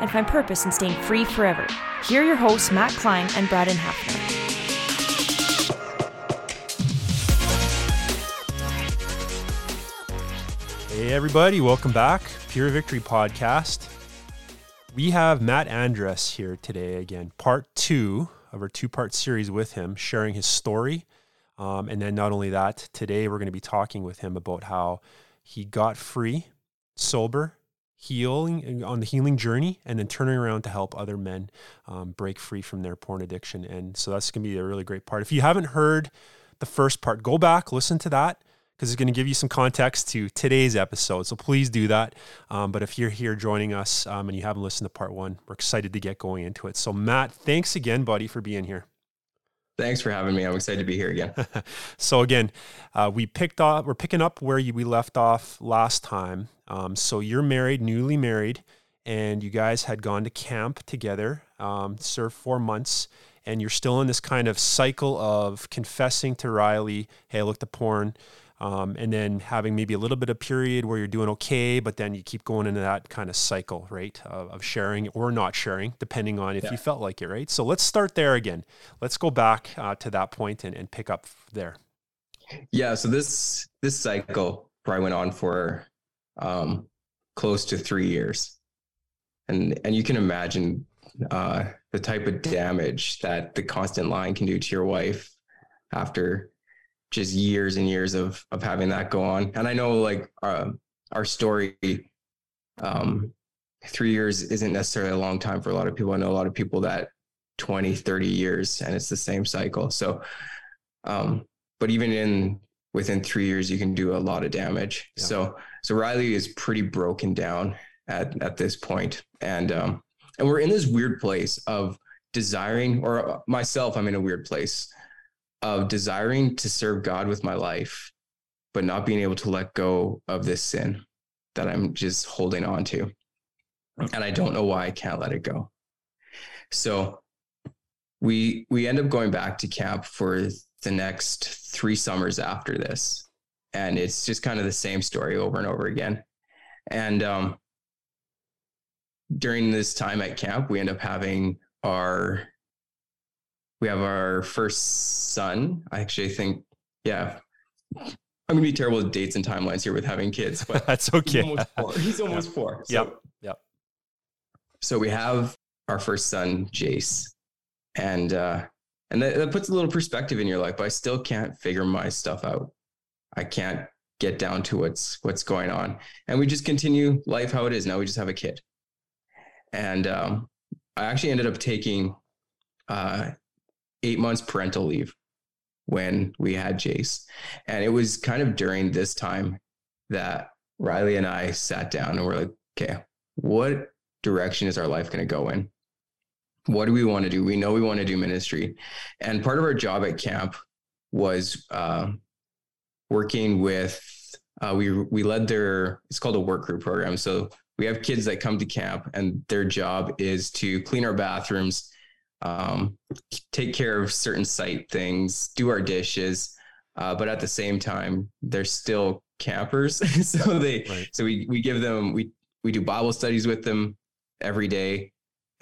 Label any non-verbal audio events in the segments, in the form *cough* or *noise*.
and find purpose in staying free forever. Here are your hosts, Matt Klein and Braden Hafner. Hey, everybody, welcome back. Pure Victory Podcast. We have Matt Andress here today again, part two of our two part series with him, sharing his story. Um, and then, not only that, today we're going to be talking with him about how he got free, sober, healing on the healing journey and then turning around to help other men um, break free from their porn addiction and so that's going to be a really great part if you haven't heard the first part go back listen to that because it's going to give you some context to today's episode so please do that um, but if you're here joining us um, and you haven't listened to part one we're excited to get going into it so matt thanks again buddy for being here Thanks for having me. I'm excited to be here again. *laughs* so again, uh, we picked up. We're picking up where you, we left off last time. Um, so you're married, newly married, and you guys had gone to camp together, um, served four months, and you're still in this kind of cycle of confessing to Riley, "Hey, I looked at porn." Um, and then having maybe a little bit of period where you're doing okay, but then you keep going into that kind of cycle, right, of, of sharing or not sharing, depending on if yeah. you felt like it, right? So let's start there again. Let's go back uh, to that point and, and pick up there. Yeah. So this this cycle probably went on for um, close to three years, and and you can imagine uh, the type of damage that the constant lying can do to your wife after just years and years of of having that go on. And I know like uh, our story, um, three years isn't necessarily a long time for a lot of people. I know a lot of people that 20, 30 years and it's the same cycle. So, um, but even in within three years, you can do a lot of damage. Yeah. So, so Riley is pretty broken down at, at this. And, um, and we're in this weird place of desiring, or myself, I'm in a weird place of desiring to serve God with my life, but not being able to let go of this sin that I'm just holding on to. And I don't know why I can't let it go. So we we end up going back to camp for the next three summers after this. And it's just kind of the same story over and over again. And um, during this time at camp, we end up having our we have our first son. I actually think, yeah, I'm gonna be terrible with dates and timelines here with having kids, but *laughs* that's okay. He's almost four. He's *laughs* almost yep. four. So, yep. Yep. So we have our first son, Jace, and uh, and that, that puts a little perspective in your life. But I still can't figure my stuff out. I can't get down to what's what's going on, and we just continue life how it is. Now we just have a kid, and um, I actually ended up taking uh, eight months parental leave when we had Jace. And it was kind of during this time that Riley and I sat down and we're like, okay, what direction is our life going to go in? What do we want to do? We know we want to do ministry. And part of our job at camp was uh, working with, uh, we, we led their, it's called a work group program. So we have kids that come to camp and their job is to clean our bathrooms, um, take care of certain site things, do our dishes. Uh, but at the same time, they're still campers. *laughs* so they, right. so we, we give them, we, we do Bible studies with them every day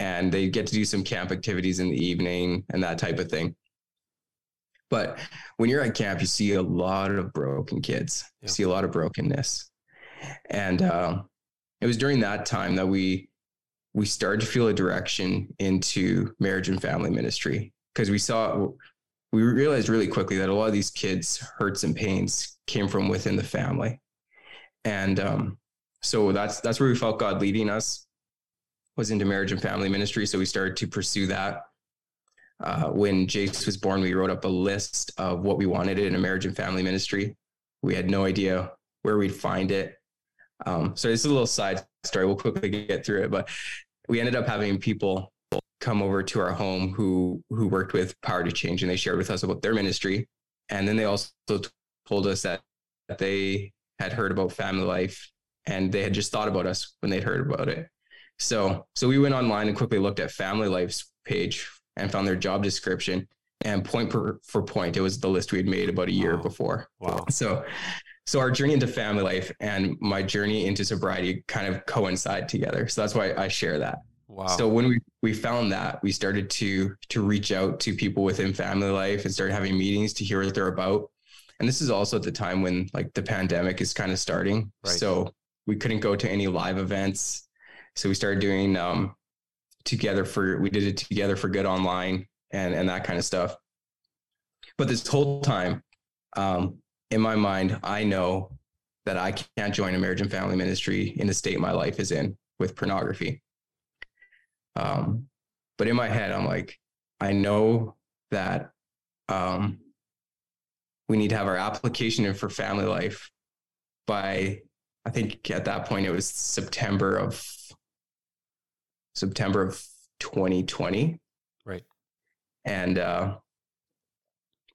and they get to do some camp activities in the evening and that type of thing. But when you're at camp, you see a lot of broken kids. Yeah. You see a lot of brokenness. And uh, it was during that time that we we started to feel a direction into marriage and family ministry because we saw we realized really quickly that a lot of these kids hurts and pains came from within the family and um, so that's that's where we felt god leading us was into marriage and family ministry so we started to pursue that uh, when jace was born we wrote up a list of what we wanted in a marriage and family ministry we had no idea where we'd find it um, so it's a little side story we'll quickly get through it but we ended up having people come over to our home who who worked with Power to Change, and they shared with us about their ministry. And then they also told us that, that they had heard about family life and they had just thought about us when they'd heard about it. So so we went online and quickly looked at Family Life's page and found their job description. And point per, for point, it was the list we had made about a year wow. before. Wow. So so our journey into family life and my journey into sobriety kind of coincide together. So that's why I share that. Wow. So when we we found that, we started to to reach out to people within family life and started having meetings to hear what they're about. And this is also at the time when like the pandemic is kind of starting. Right. So we couldn't go to any live events. So we started doing um together for we did it together for good online and and that kind of stuff. But this whole time, um, in my mind, I know that I can't join a marriage and family ministry in the state my life is in with pornography. Um, but in my head, I'm like, I know that um, we need to have our application in for family life by, I think at that point it was September of September of 2020. Right. And, uh,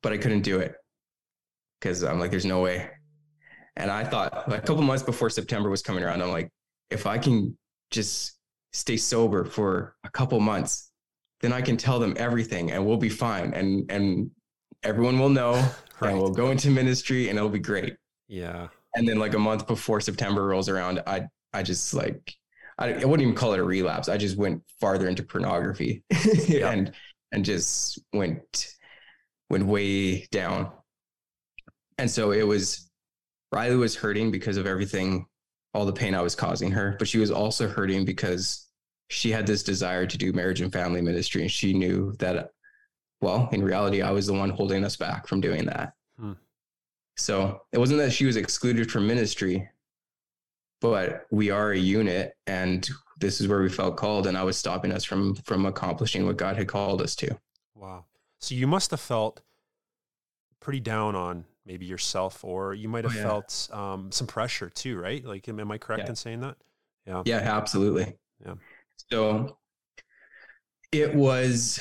but I couldn't do it because I'm like, there's no way. And I thought like, a couple months before September was coming around, I'm like, if I can just stay sober for a couple months, then I can tell them everything and we'll be fine. And and everyone will know *laughs* right. and we'll go into ministry and it'll be great. Yeah. And then like a month before September rolls around, I I just like I, I wouldn't even call it a relapse. I just went farther into pornography *laughs* yeah. and and just went went way down and so it was, Riley was hurting because of everything, all the pain I was causing her, but she was also hurting because she had this desire to do marriage and family ministry. And she knew that, well, in reality, I was the one holding us back from doing that. Hmm. So it wasn't that she was excluded from ministry, but we are a unit and this is where we felt called and I was stopping us from from accomplishing what God had called us to. Wow. So you must have felt pretty down on maybe yourself, or you might have oh, yeah. felt um, some pressure too, right? Like, am, am I correct yeah. in saying that? Yeah. Yeah, absolutely. Yeah. So it was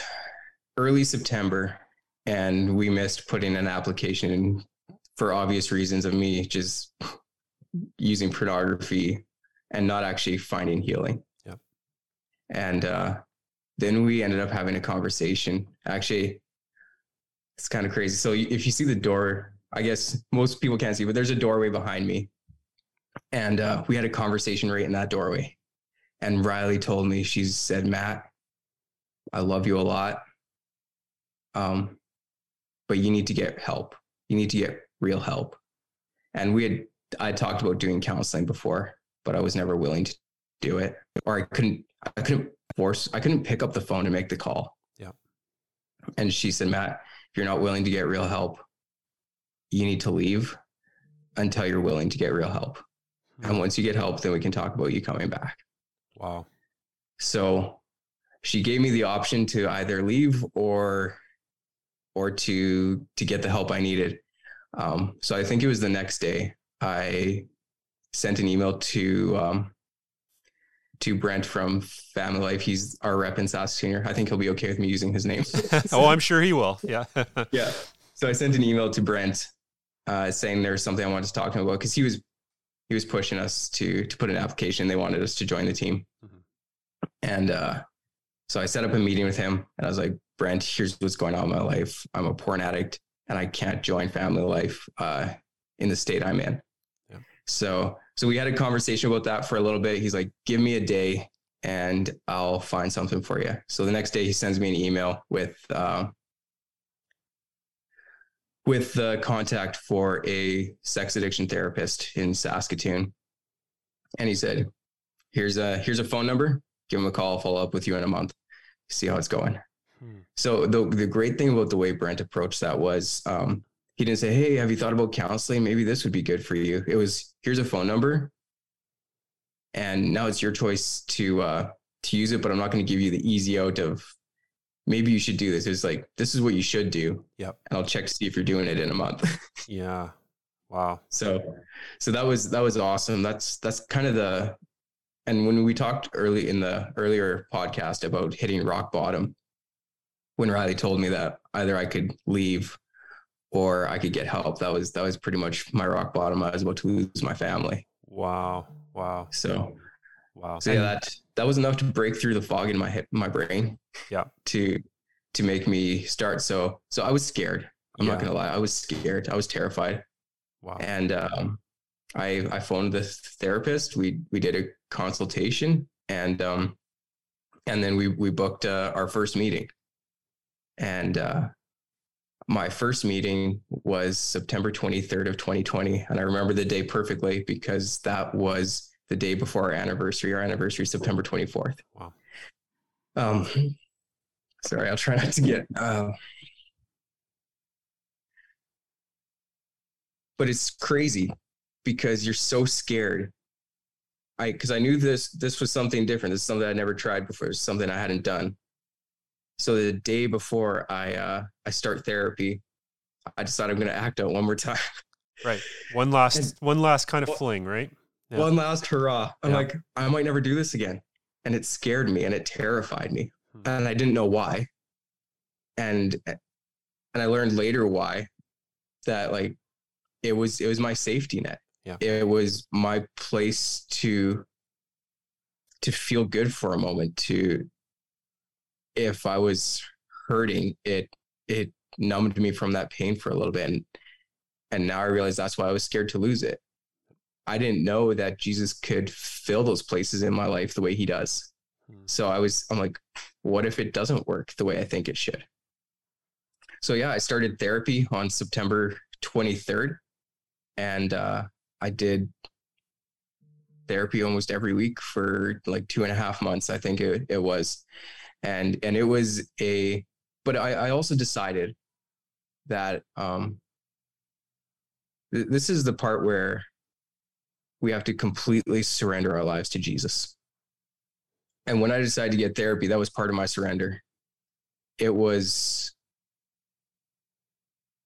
early September, and we missed putting an application for obvious reasons of me just using pornography and not actually finding healing. Yeah. And uh, then we ended up having a conversation. Actually, it's kind of crazy. So if you see the door I guess most people can't see, but there's a doorway behind me. And uh, we had a conversation right in that doorway. And Riley told me, she said, Matt, I love you a lot. Um, but you need to get help. You need to get real help. And we had, I talked about doing counseling before, but I was never willing to do it. Or I couldn't, I couldn't force, I couldn't pick up the phone and make the call. Yeah. And she said, Matt, if you're not willing to get real help, you need to leave until you're willing to get real help. And hmm. once you get help, then we can talk about you coming back. Wow. So she gave me the option to either leave or or to to get the help I needed. Um, so I think it was the next day I sent an email to um, to Brent from Family Life. He's our rep in Saskatoon. I think he'll be okay with me using his name. *laughs* oh, I'm sure he will. Yeah. *laughs* yeah. So I sent an email to Brent uh, saying there's something I wanted to talk to him about because he was he was pushing us to to put an application. They wanted us to join the team, mm-hmm. and uh, so I set up a meeting with him, and I was like, Brent, here's what's going on in my life. I'm a porn addict, and I can't join Family Life uh, in the state I'm in. So so we had a conversation about that for a little bit. He's like, give me a day and I'll find something for you. So the next day he sends me an email with uh, with the contact for a sex addiction therapist in Saskatoon. And he said, here's a here's a phone number. Give him a call, follow up with you in a month, see how it's going. Hmm. So the the great thing about the way Brent approached that was um, he didn't say, Hey, have you thought about counseling? Maybe this would be good for you. It was, here's a phone number. And now it's your choice to, uh, to use it, but I'm not going to give you the easy out of maybe you should do this. It's like, this is what you should do. Yep. And I'll check to see if you're doing it in a month. *laughs* yeah. Wow. So, so that was, that was awesome. That's, that's kind of the, and when we talked early in the earlier podcast about hitting rock bottom, when Riley told me that either I could leave or I could get help. That was that was pretty much my rock bottom. I was about to lose my family. Wow. Wow. So wow. So yeah, that that was enough to break through the fog in my hip, my brain. Yeah. To to make me start. So so I was scared. I'm yeah. not gonna lie. I was scared. I was terrified. Wow. And um I I phoned the therapist. We we did a consultation and um and then we we booked uh, our first meeting. And uh my first meeting was September 23rd of 2020. And I remember the day perfectly because that was the day before our anniversary. Our anniversary September 24th. Wow. Um, sorry, I'll try not to get. Uh, but it's crazy because you're so scared. I because I knew this this was something different. This is something I never tried before. It's something I hadn't done. So the day before I uh, I start therapy, I decide I'm going to act out one more time. Right. One last and, one last kind of well, fling, right? Yeah. One last hurrah. I'm yeah. like, I might never do this again. And it scared me and it terrified me. Hmm. And I didn't know why. And and I learned later why that like it was it was my safety net. Yeah. It was my place to to feel good for a moment, to if I was hurting, it it numbed me from that pain for a little bit. And and now I realize that's why I was scared to lose it. I didn't know that Jesus could fill those places in my life the way he does. Hmm. So I was I'm like, what if it doesn't work the way I think it should? So yeah, I started therapy on September 23rd. And uh, I did therapy almost every week for like two and a half months, I think it, it was and and it was a but i, I also decided that um th- this is the part where we have to completely surrender our lives to jesus. And when i decided to get therapy that was part of my surrender. It was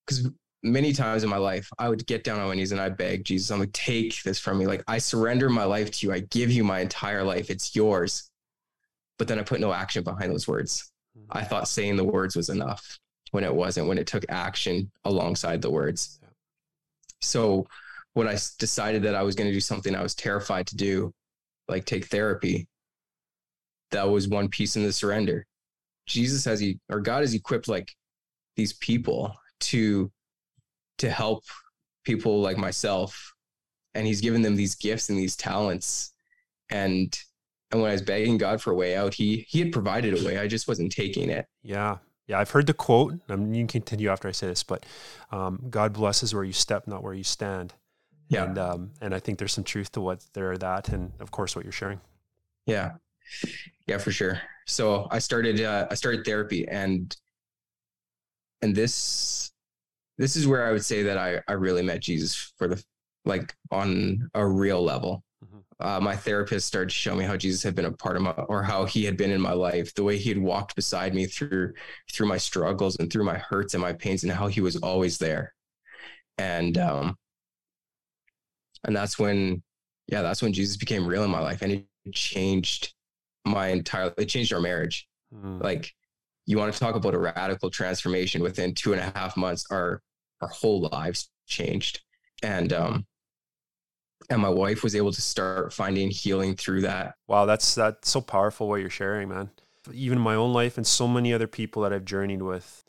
because many times in my life i would get down on my knees and i beg jesus i'm like take this from me. Like i surrender my life to you. I give you my entire life. It's yours but then I put no action behind those words. Mm-hmm. I thought saying the words was enough when it wasn't, when it took action alongside the words. Yeah. So when I decided that I was going to do something I was terrified to do, like take therapy, that was one piece in the surrender. Jesus has he or God has equipped like these people to to help people like myself and he's given them these gifts and these talents and and when I was begging God for a way out, he he had provided a way. I just wasn't taking it. Yeah. Yeah, I've heard the quote. I mean, you can continue after I say this, but um, God blesses where you step, not where you stand. Yeah. And um, and I think there's some truth to what there that, and of course what you're sharing. Yeah, yeah, for sure. So I started uh, I started therapy, and and this this is where I would say that I I really met Jesus for the like on a real level. Uh, my therapist started to show me how Jesus had been a part of my, or how he had been in my life, the way he had walked beside me through through my struggles and through my hurts and my pains, and how he was always there. And um, and that's when, yeah, that's when Jesus became real in my life, and it changed my entire. It changed our marriage. Mm. Like, you want to talk about a radical transformation within two and a half months? Our our whole lives changed, and um, and my wife was able to start finding healing through that. Wow, that's that's so powerful what you're sharing, man. Even in my own life and so many other people that I've journeyed with,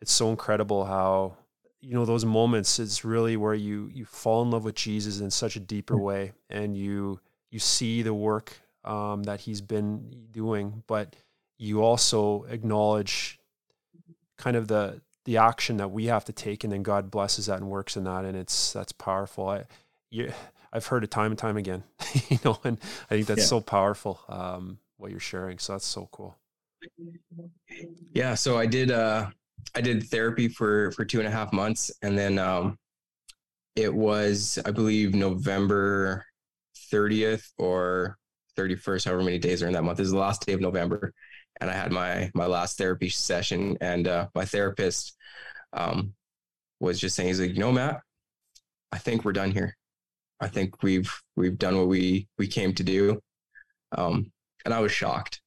it's so incredible how you know those moments it's really where you you fall in love with Jesus in such a deeper mm. way, and you you see the work um, that He's been doing, but you also acknowledge kind of the the action that we have to take, and then God blesses that and works in that, and it's that's powerful. I, you, I've heard it time and time again, *laughs* you know, and I think that's yeah. so powerful. Um, what you're sharing. So that's so cool. Yeah. So I did, uh, I did therapy for, for two and a half months. And then, um, it was, I believe November 30th or 31st, however many days are in that month is the last day of November. And I had my, my last therapy session and, uh, my therapist, um, was just saying, he's like, you know, Matt, I think we're done here. I think we've we've done what we we came to do. Um, and I was shocked,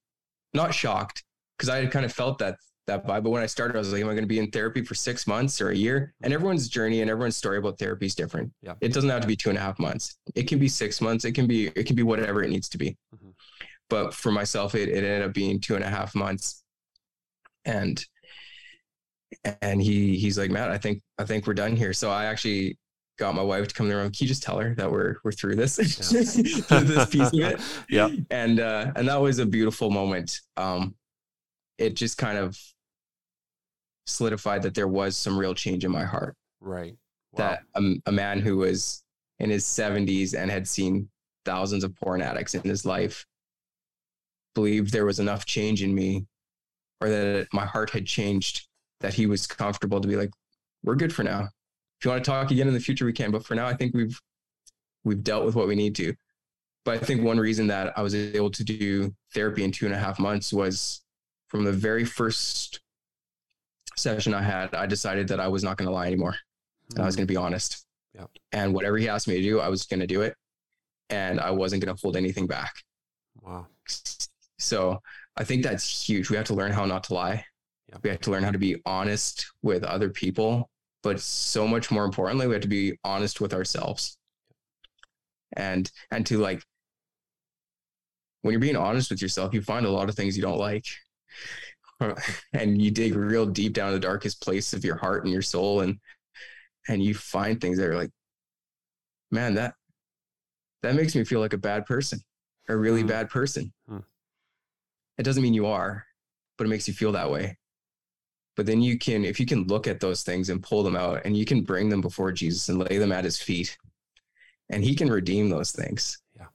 not shocked, because I had kind of felt that that vibe. But when I started, I was like, "Am I going to be in therapy for six months or a year?" And everyone's journey and everyone's story about therapy is different. Yeah. It doesn't have to be two and a half months. It can be six months. It can be it can be whatever it needs to be. Mm-hmm. But for myself, it, it ended up being two and a half months. And and he he's like, Matt, I think I think we're done here. So I actually got my wife to come in the room. Can you just tell her that we're we're through this, yeah. *laughs* through this piece of it? *laughs* Yeah. And uh, and that was a beautiful moment. Um, it just kind of solidified that there was some real change in my heart. Right. Wow. That a, a man who was in his 70s and had seen thousands of porn addicts in his life believed there was enough change in me or that my heart had changed that he was comfortable to be like we're good for now if you want to talk again in the future, we can. But for now, I think we've we've dealt with what we need to. But I think one reason that I was able to do therapy in two and a half months was from the very first session I had, I decided that I was not going to lie anymore. And I was mm. going to be honest. Yeah. And whatever he asked me to do, I was going to do it. And I wasn't going to hold anything back. Wow. So I think that's huge. We have to learn how not to lie. Yeah. We have to learn how to be honest with other people but so much more importantly we have to be honest with ourselves and and to like when you're being honest with yourself you find a lot of things you don't like *laughs* and you dig real deep down the darkest place of your heart and your soul and and you find things that are like man that that makes me feel like a bad person a really mm. bad person mm. it doesn't mean you are but it makes you feel that way but then you can if you can look at those things and pull them out and you can bring them before jesus and lay them at his feet and he can redeem those things. Yeah.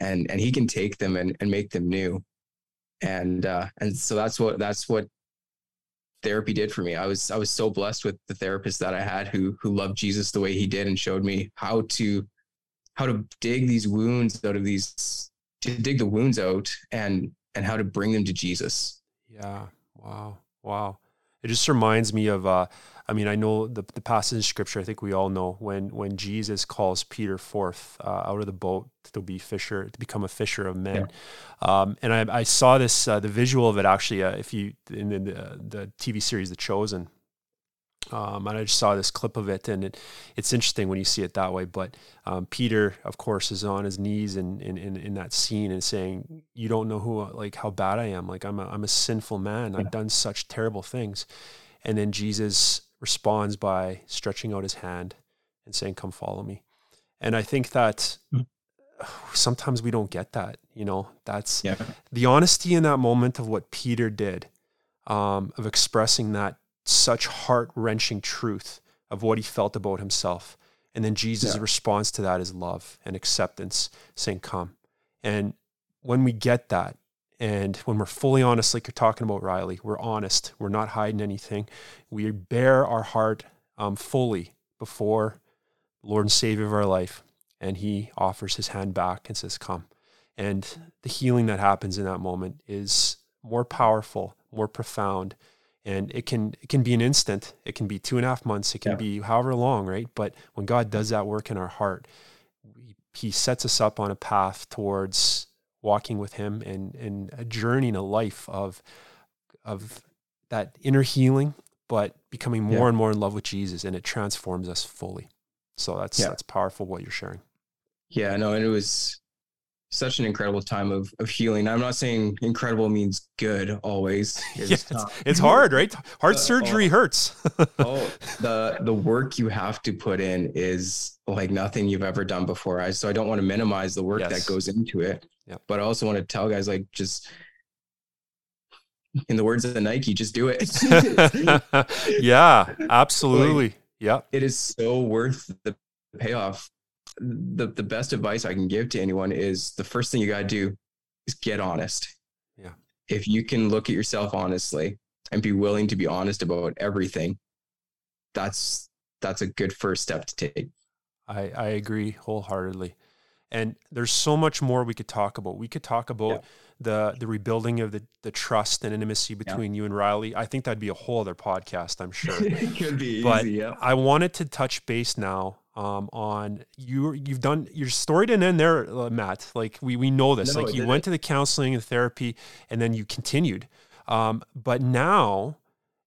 And and he can take them and, and make them new. And uh and so that's what that's what therapy did for me. I was i was so blessed with the therapist that i had who who loved jesus the way he did and showed me how to how to dig these wounds out of these to dig the wounds out and and how to bring them to jesus. Yeah. Wow. Wow it just reminds me of uh, I mean, I know the, the passage in scripture, I think we all know when, when Jesus calls Peter forth uh, out of the boat to be fisher, to become a fisher of men. Yeah. Um, and I, I, saw this, uh, the visual of it actually, uh, if you, in, in the, the TV series, The Chosen, um, and I just saw this clip of it, and it, it's interesting when you see it that way. But um, Peter, of course, is on his knees in, in, in, in, that scene and saying, "You don't know who, like, how bad I am. Like, I'm a, I'm a sinful man. I've done such terrible things." And then Jesus responds by stretching out his hand and saying, "Come, follow me." And I think that mm. sometimes we don't get that. You know, that's yeah. the honesty in that moment of what Peter did, um, of expressing that such heart wrenching truth of what he felt about himself. And then Jesus' yeah. response to that is love and acceptance, saying, Come. And when we get that, and when we're fully honest, like you're talking about, Riley, we're honest. We're not hiding anything. We bear our heart um, fully before Lord and Savior of our life. and he offers his hand back and says, Come. And the healing that happens in that moment is more powerful, more profound. And it can it can be an instant. It can be two and a half months. It can yeah. be however long, right? But when God does that work in our heart, He sets us up on a path towards walking with Him and and a journey in a life of of that inner healing, but becoming more yeah. and more in love with Jesus, and it transforms us fully. So that's yeah. that's powerful what you're sharing. Yeah, no, and it was such an incredible time of, of healing. I'm not saying incredible means good always. *laughs* It's, yeah, it's, it's, hard, right? Heart uh, surgery oh, hurts. *laughs* oh, the the work you have to put in is like nothing you've ever done before. I so I don't want to minimize the work yes. that goes into it. Yeah. But I also want to tell guys like just in the words of the Nike, just do it. *laughs* yeah, absolutely. Like, yeah. It is so worth the payoff the the best advice I can give to anyone is the first thing you got to do is get honest. Yeah. If you can look at yourself honestly and be willing to be honest about everything, that's that's a good first step to take. I I agree wholeheartedly. And there's so much more we could talk about. We could talk about yeah. the the rebuilding of the the trust and intimacy between yeah. you and Riley. I think that'd be a whole other podcast, I'm sure. *laughs* it could be but easy, yeah. I wanted to touch base now um, on you you've done your story didn't end there uh, matt. Like we we know this. No, like you went to the counseling and therapy and then you continued. Um, but now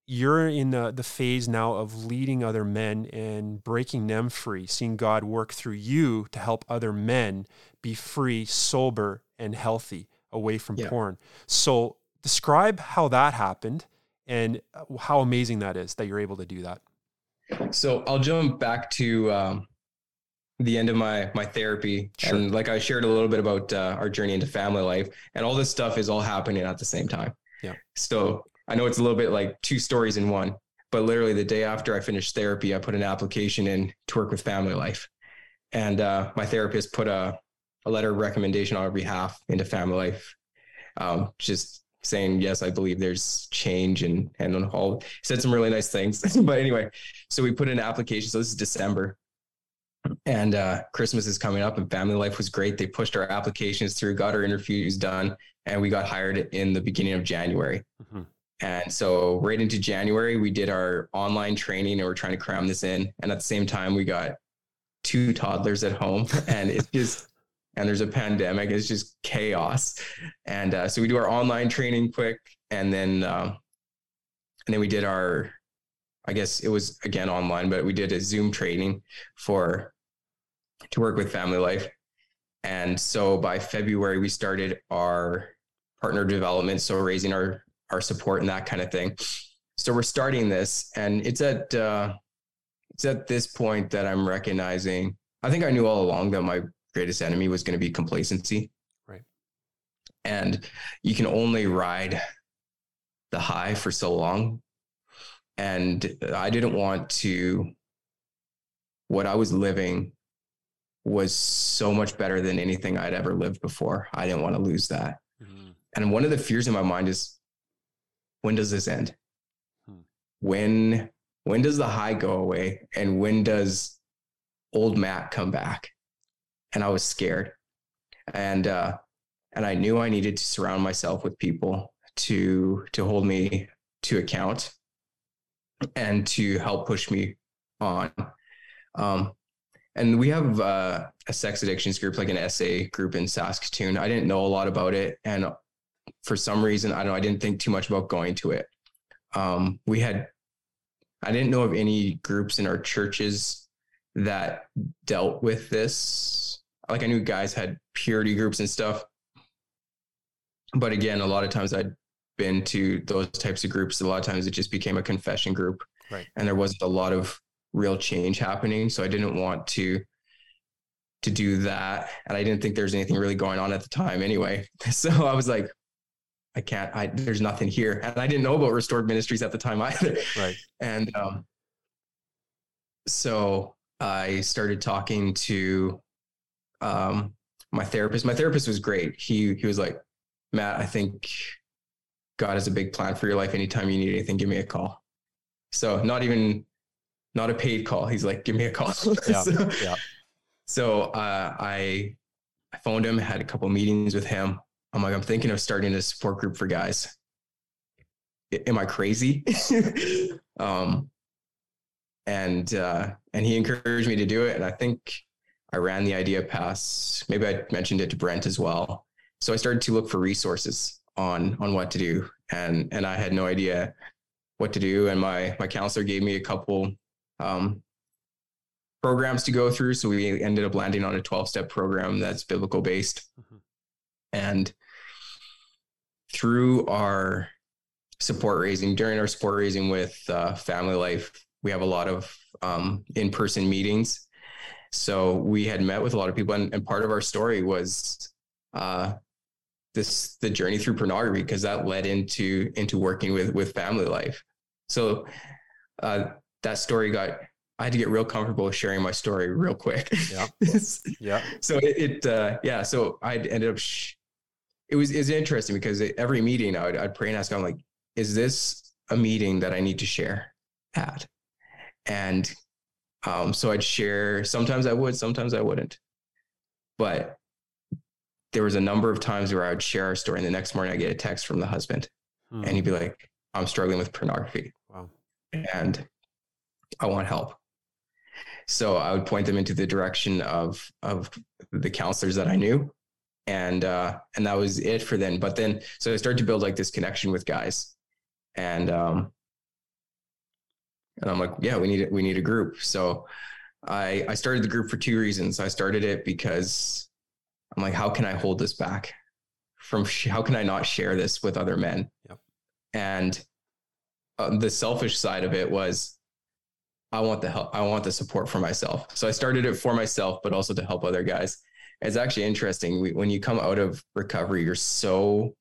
you're in the, the phase now of leading other men and breaking them free seeing god work through you to help other men be free sober and healthy away from yeah. porn. So describe how that happened and uh, how amazing that is that you're able to do that so I'll jump back to um, the end of my my therapy, sure. and like I shared a little bit about uh, our journey into family life, and all this stuff is all happening at the same time. Yeah. So I know it's a little bit like two stories in one, but literally the day after I finished therapy, I put an application in to work with family life, and uh, my therapist put a a letter of recommendation on our behalf into family life. Um, just saying yes i believe there's change and and on all said some really nice things *laughs* but anyway so we put in an application so this is december and uh, christmas is coming up and family life was great they pushed our applications through got our interviews done and we got hired in the beginning of january mm-hmm. and so right into january we did our online training and we're trying to cram this in and at the same time we got two toddlers at home *laughs* and it's just and there's a pandemic. It's just chaos. And uh, so we do our online training quick, and then um, and then we did our, I guess it was again online, but we did a Zoom training for to work with family life. And so by February, we started our partner development, so raising our our support and that kind of thing. So we're starting this, and it's at uh, it's at this point that I'm recognizing. I think I knew all along that my greatest enemy was going to be complacency. Right. And you can only ride the high for so long. And I didn't want to, what I was living was so much better than anything I'd ever lived before. I didn't want to lose that. Mm-hmm. And one of the fears in my mind is when does this end? Hmm. When when does the high go away and when does old Matt come back? and I was scared. And uh, and I knew I needed to surround myself with people to to hold me to account and to help push me on. Um, and we have uh, a sex addictions group, like an SA group in Saskatoon. I didn't know a lot about it, and for some reason, I don't know. I didn't think too much about going to it. Um, we had, I didn't know of any groups in our churches that dealt with this like I knew guys had purity groups and stuff. But again, a lot of times I'd been to those types of groups. A lot of times it just became a confession group. Right. And there wasn't a lot of real change happening. So I didn't want to to do that. And I didn't think there was anything really going on at the time anyway. *laughs* So I was like, I can't, I there's nothing here. And I didn't know about restored ministries at the time *laughs* either. Right. And um so I started talking to um, my therapist. My therapist was great. He he was like, Matt, I think God has a big plan for your life. Anytime you need anything, give me a call. So not even not a paid call. He's like, give me a call. *laughs* Yeah, so, yeah. so uh, I I phoned him, had a couple meetings with him. I'm like, I'm thinking of starting a support group for guys. I- am I crazy? *laughs* um, and uh, and he encouraged me to do it, and I think I ran the idea past. Maybe I mentioned it to Brent as well. So I started to look for resources on on what to do, and and I had no idea what to do. And my my counselor gave me a couple um, programs to go through. So we ended up landing on a 12 step program that's biblical based. Mhm. And through our support raising, during our support raising with uh, Family Life, we have a lot of um, in person meetings. So we had met with a lot of people, and, and part of our story was uh, this the journey through pornography because that led into into working with with Family Life. So uh, that story got I had to get real comfortable sharing my story real quick. Yeah. *laughs* Yeah. so it, it uh, yeah. So I ended up. Sh- it was is interesting because it, every meeting I would I'd pray and ask God, I'm like, is this a meeting that I need to share at? And um, so I'd share. Sometimes I would, sometimes I wouldn't. But there was a number of times where I would share our story, and the next morning I get a text from the husband, Hmm. and he'd be like, "I'm struggling with pornography." Wow. and I want help. So I would point them into the direction of of the counselors that I knew, and uh, and that was it for then. But then, so I started to build like this connection with guys, and um, and I'm like, yeah, we need it. We need a group. So I I started the group for two reasons. I started it because I'm like, how can I hold this back from? Sh- how can I not share this with other men? Yep. And uh, the selfish side of it was I want the help. I want the support for myself. So I started it for myself, but also to help other guys. It's actually interesting. We, when you come out of recovery, you're so,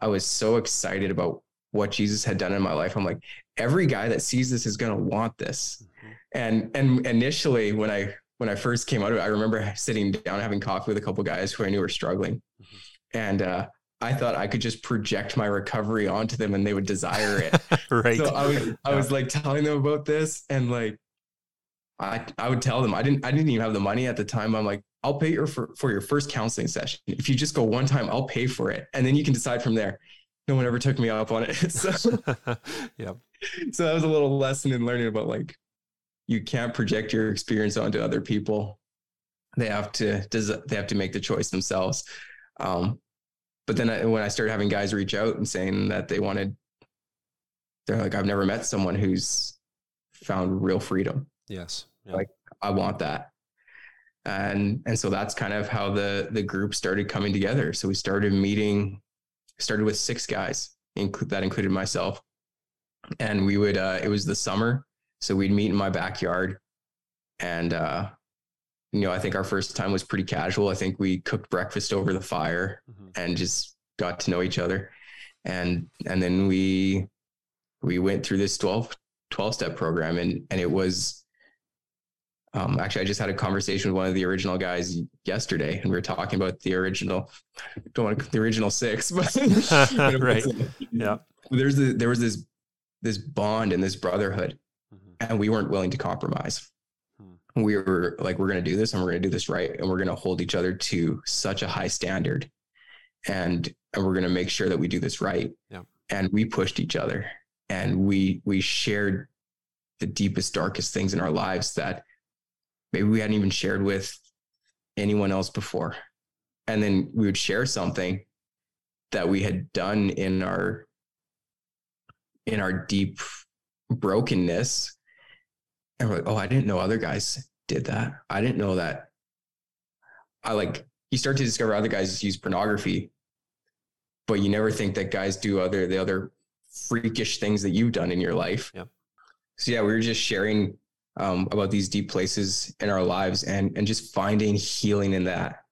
I was so excited about what Jesus had done in my life. I'm like, every guy that sees this is going to want this. Mhm. And, and initially when I, when I first came out of it, I remember sitting down, having coffee with a couple guys who I knew were struggling. Mhm. And, uh, I thought I could just project my recovery onto them and they would desire it. *laughs* right. So I was I was like telling them about this and like I I would tell them I didn't I didn't even have the money at the time. I'm like, I'll pay your for, for your first counseling session. If you just go one time, I'll pay for it. And then you can decide from there. No one ever took me up on it. *laughs* so, *laughs* yeah. so that was a little lesson in learning about like you can't project your experience onto other people. They have to does they have to make the choice themselves. Um, but then I, when I started having guys reach out and saying that they wanted, they're like, I've never met someone who's found real freedom. Yes. Yeah. Like- I want that. And and so that's kind of how the the group started coming together. So we started meeting, started with six guys, include that included myself. And we would uh it was the summer. So we'd meet in my backyard. And uh, you know, I think our first time was pretty casual. I think we cooked breakfast over the fire Mhm. and just got to know each other. And and then we we went through this 12 12 step program and and it was um actually I just had a conversation with one of the original guys yesterday and we were talking about the original don't want to, the original six *laughs* but *laughs* Right. *laughs* Yeah. there's the, there was this this bond and this brotherhood. And we weren't willing to compromise. Hmm. We were like, we're going to do this and we're going to do this right. And we're going to hold each other to such a high standard. And, and we're going to make sure that we do this right. Yeah. And we pushed each other and we, we shared the deepest, darkest things in our lives that maybe we hadn't even shared with anyone else before. And then we would share something that we had done in our, in our deep brokenness and we're like oh i didn't know other guys did that. I didn't know that. I like you start to discover other guys use pornography but you never think that guys do other the other freakish things that you've done in your life. Yeah. so yeah we were just sharing um, about these deep places in our lives and and just finding healing in that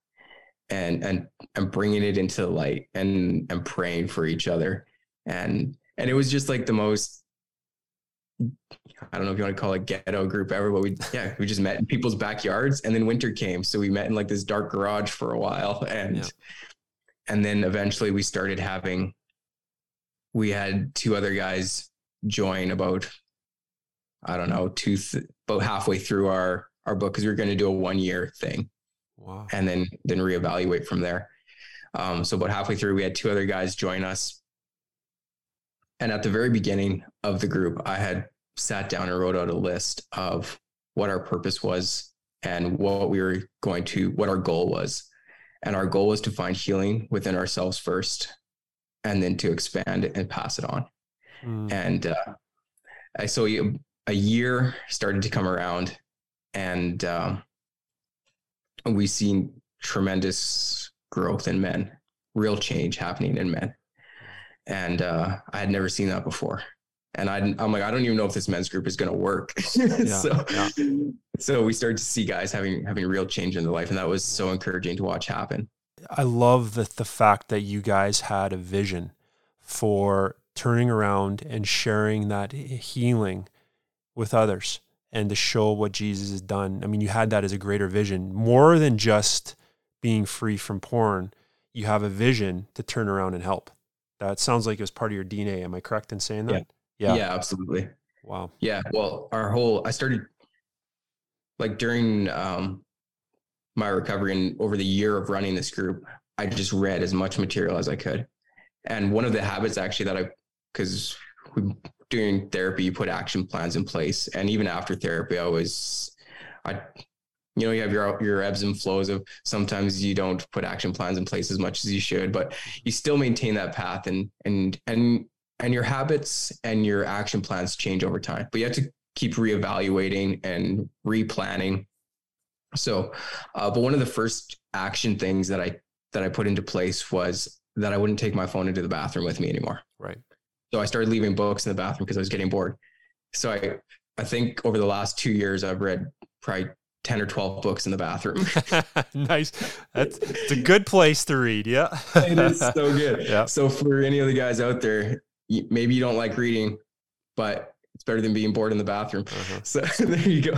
and and and bringing it into the light and and praying for each other. And and it was just like the most I don't know if you want to call it ghetto group ever, but we yeah, we just met in people's backyards and then winter came. So we met in like this dark garage for a while *laughs* and Yeah. and then eventually we started having we had two other guys join about I don't know, two th- about halfway through our our book because we were going to do a one year thing Wow. and then then reevaluate from there. Um, so about halfway through, we had two other guys join us. And at the very beginning of the group, I had sat down and wrote out a list of what our purpose was and what we were going to, what our goal was. And our goal was to find healing within ourselves first, and then to expand and pass it on. Mm. And uh, I so a- year started to come around, and um, we seen tremendous growth in men, real change happening in men, and uh, I had never seen that before. And I, I'm like, I don't even know if this men's group is going to work. *laughs* so, yeah. so we started to see guys having having real change in their life, and that was so encouraging to watch happen. I love the the fact that you guys had a vision for turning around and sharing that healing with others and to show what Jesus has done. I mean, you had that as a greater vision, more than just being free from porn. You have a vision to turn around and help. That sounds like it was part of your DNA. Am I correct in saying that? Yeah. yeah, absolutely. Wow. Yeah. Well, our whole, I started like during um, my recovery and over the year of running this group, I just read as much material as I could. And one of the habits actually that I, because during therapy, you put action plans in place. And even after therapy, I was, I, you know, you have your your ebbs and flows of sometimes you don't put action plans in place as much as you should, but you still maintain that path and and and and your habits and your action plans change over time. But you have to keep reevaluating and replanning. So, uh, but one of the first action things that I that I put into place was that I wouldn't take my phone into the bathroom with me anymore. Right. So I started leaving books in the bathroom because I was getting bored. So I I think over the last two years I've read probably 10 or 12 books in the bathroom. *laughs* *laughs* nice. That's it's a good place to read. Yeah. it is so good. *laughs* Yeah. So for any of the guys out there, maybe you don't like reading, but it's better than being bored in the bathroom. Uh-huh. So there you go.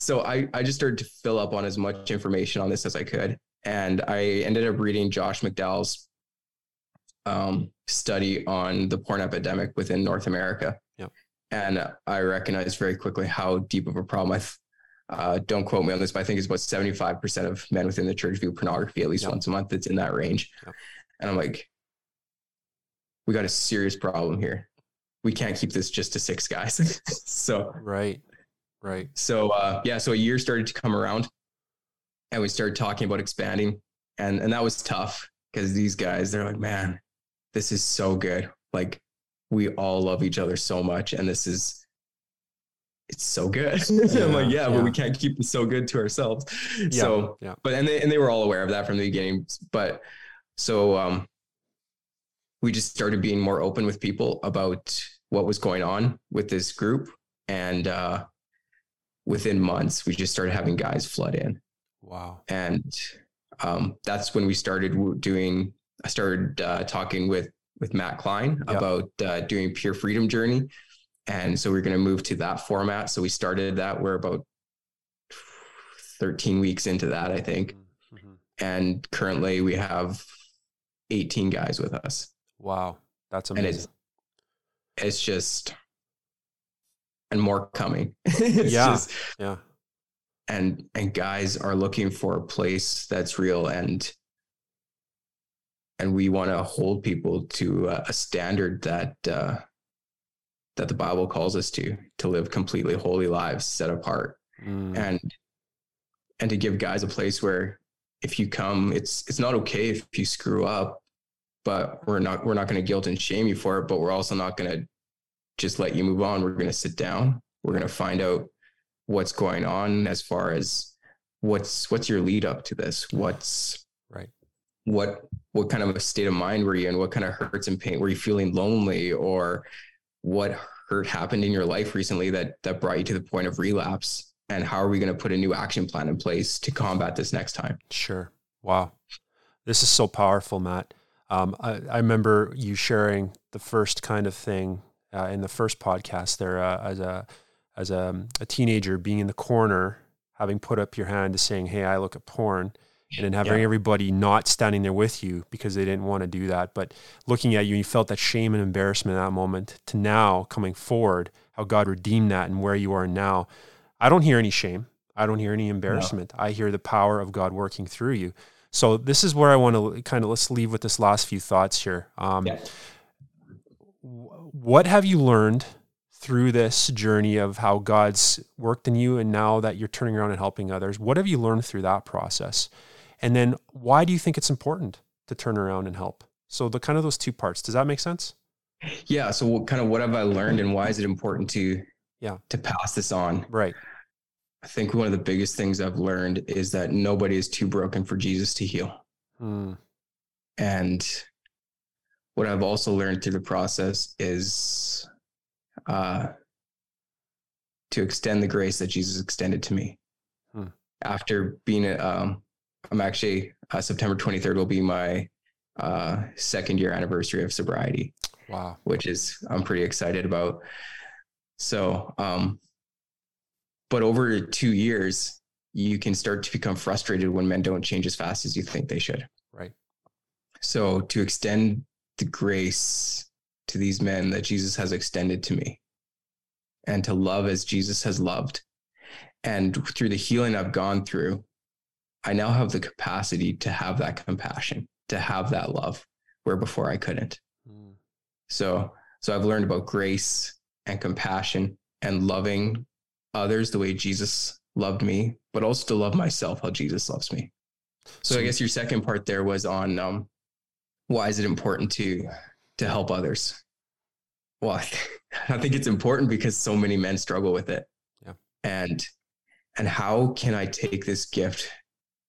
So I, I just started to fill up on as much information on this as I could. And I ended up reading Josh McDowell's um, study on the porn epidemic within North America. Yep. And I recognized very quickly how deep of a problem I th- uh, don't quote me on this, but I think it's about 75% of men within the church view pornography at least once a month. It's in that range. And I'm like, we got a serious problem here. We can't keep this just to six guys. *laughs* so, Right. Right. so uh, yeah, so a year started to come around and we started talking about expanding. And, and that was tough because these guys, they're like, man, this is so good. Like we all love each other so much. And this is, it's so good. *laughs* I'm like, Yeah, yeah, but we can't keep it so good to ourselves. Yeah. So, yeah. but and they and they were all aware of that from the beginning. But so um, we just started being more open with people about what was going on with this group, and uh, within months, we just started having guys flood in, Wow. and um, that's when we started doing. I started uh, talking with with Matt Klein Yeah. about uh, doing Pure Freedom Journey, and so we're going to move to that format. So we started that. We're about 13 weeks into that, I think. Mhm. And currently we have 18 guys with us. Wow. That's And amazing. it's it's just and more coming. *laughs* it's Yeah. just yeah. and and guys are looking for a place that's real and and we want to hold people to a, a standard that uh that the bible calls us to to live completely holy lives set apart. Mm. and and to give guys a place where if you come it's it's not okay if you screw up but we're not we're not going to guilt and shame you for it but we're also not going to just let you move on. We're going to sit down. We're going to find out what's going on as far as what's what's your lead up to this? What's Right. what what kind of a state of mind were you in? What kind of hurts and pain? Were you feeling lonely or what hurt happened in your life recently that that brought you to the point of relapse and how are we going to put a new action plan in place to combat this next time Sure. Wow. This is so powerful, Matt. Um, I, I remember you sharing the first kind of thing uh, in the first podcast there uh, as a as a, a teenager being in the corner, having put up your hand to saying, "Hey, I look at porn," and then having Yeah. everybody not standing there with you because they didn't want to do that, but looking at you, you felt that shame and embarrassment in that moment. To now coming forward, how God redeemed that and where you are now. I don't hear any shame. I don't hear any embarrassment. No. I hear the power of God working through you. So this is where I want to kind of let's leave with this last few thoughts here. Um, yeah. What have you learned through this journey of how God's worked in you, and now that you're turning around and helping others? What have you learned through that process? And then why do you think it's important to turn around and help? So the kind of those two parts. Does that make sense? Yeah. So what, kind of what have I learned, and why is it important to yeah to pass this on? Right. I think one of the biggest things I've learned is that nobody is too broken for Jesus to heal. Hmm. And what I've also learned through the process is uh, to extend the grace that Jesus extended to me. Hmm. After being, a, um, I'm actually uh, September 23rd will be my uh, second year anniversary of sobriety. Wow, which is I'm pretty excited about. So, um, but over two years, you can start to become frustrated when men don't change as fast as you think they should. Right. So to extend the grace to these men that Jesus has extended to me and to love as Jesus has loved. And through the healing I've gone through, I now have the capacity to have that compassion, to have that love where before I couldn't. Mm. So, so I've learned about grace and compassion and loving others the way Jesus loved me, but also to love myself how Jesus loves me. So, so I guess your second part there was on um, why is it important to to help others? Well, *laughs* I think it's important because so many men struggle with it. Yeah. And and how can I take this gift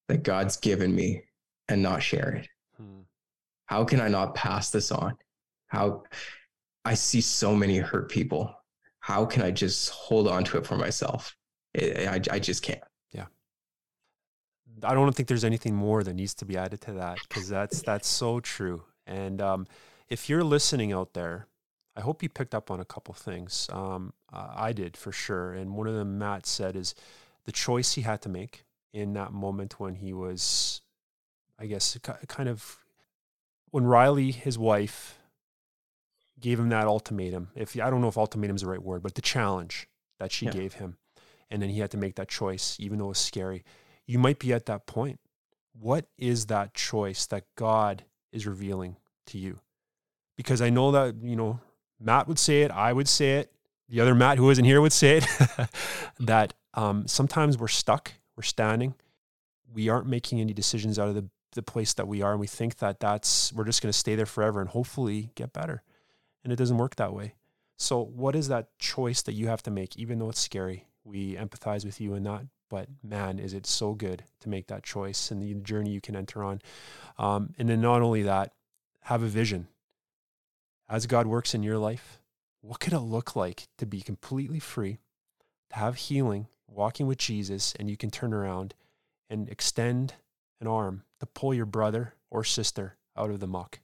that God's given me and not share it? Hmm. How can I not pass this on? How I see so many hurt people. How can I just hold on to it for myself? It, I, I just can't. Yeah. I don't think there's anything more that needs to be added to that because that's that's so true. And um, if you're listening out there, I hope you picked up on a couple things. Um, I did for sure. And one of them Matt said is the choice he had to make in that moment when he was, I guess, kind of when Riley, his wife, gave him that ultimatum. If I don't know if ultimatum is the right word, but the challenge that she yeah. gave him, and then he had to make that choice, even though it was scary. You might be at that point. What is that choice that God is revealing to you? Because I know that you know Matt would say it, I would say it, the other Matt who isn't here would say it. *laughs* that um, sometimes we're stuck, we're standing, we aren't making any decisions out of the the place that we are, and we think that that's we're just going to stay there forever and hopefully get better and it doesn't work that way. So, what is that choice that you have to make, even though it's scary? We empathize with you in that, but man, is it so good to make that choice and the journey you can enter on. Um, and then, not only that, have a vision. As God works in your life, what could it look like to be completely free, to have healing, walking with Jesus, and you can turn around and extend an arm to pull your brother or sister out of the muck?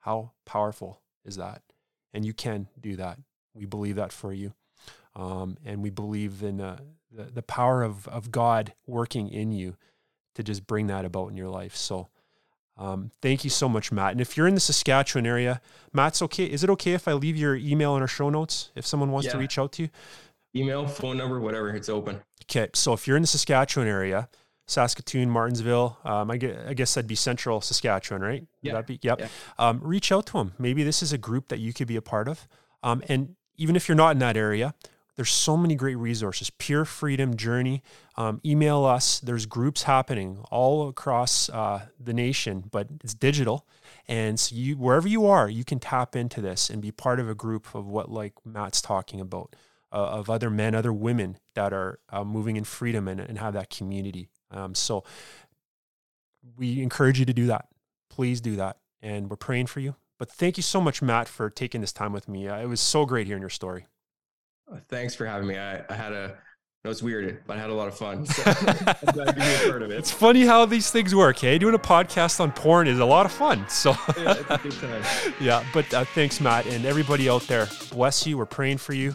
How powerful is that? and you can do that. We believe that for you. Um, and we believe in uh, the, the power of, of God working in you to just bring that about in your life. So um, thank you so much, Matt. And if you're in the Saskatchewan area, Matt's okay. Is it okay if I leave your email in our show notes if someone wants yeah. to reach out to you? Email, phone number, whatever, it's open. Okay. So if you're in the Saskatchewan area, Saskatoon, Martensville. Um, I, guess, I guess that'd be central Saskatchewan, right? Yeah. Be, yep. Yeah. Um, reach out to them. Maybe this is a group that you could be a part of. Um, and even if you're not in that area, there's so many great resources. Pure Freedom Journey. Um, email us. There's groups happening all across uh, the nation, but it's digital. And so you, wherever you are, you can tap into this and be part of a group of what like Matt's talking about, of other men, other women that are uh, moving in freedom and, and have that community. Um, so we encourage you to do that. Please do that. And we're praying for you. But thank you so much, Matt, for taking this time with me. Uh, it was so great hearing your story. Uh, thanks for having me. I, I had a, it was weird, but I had a lot of fun. So *laughs* I'm glad to be a part of it. It's funny how these things work. Hey, doing a podcast on porn is a lot of fun. So *laughs* yeah, it's a good time. *laughs* yeah, but uh, thanks, Matt, and everybody out there. Bless you. We're praying for you.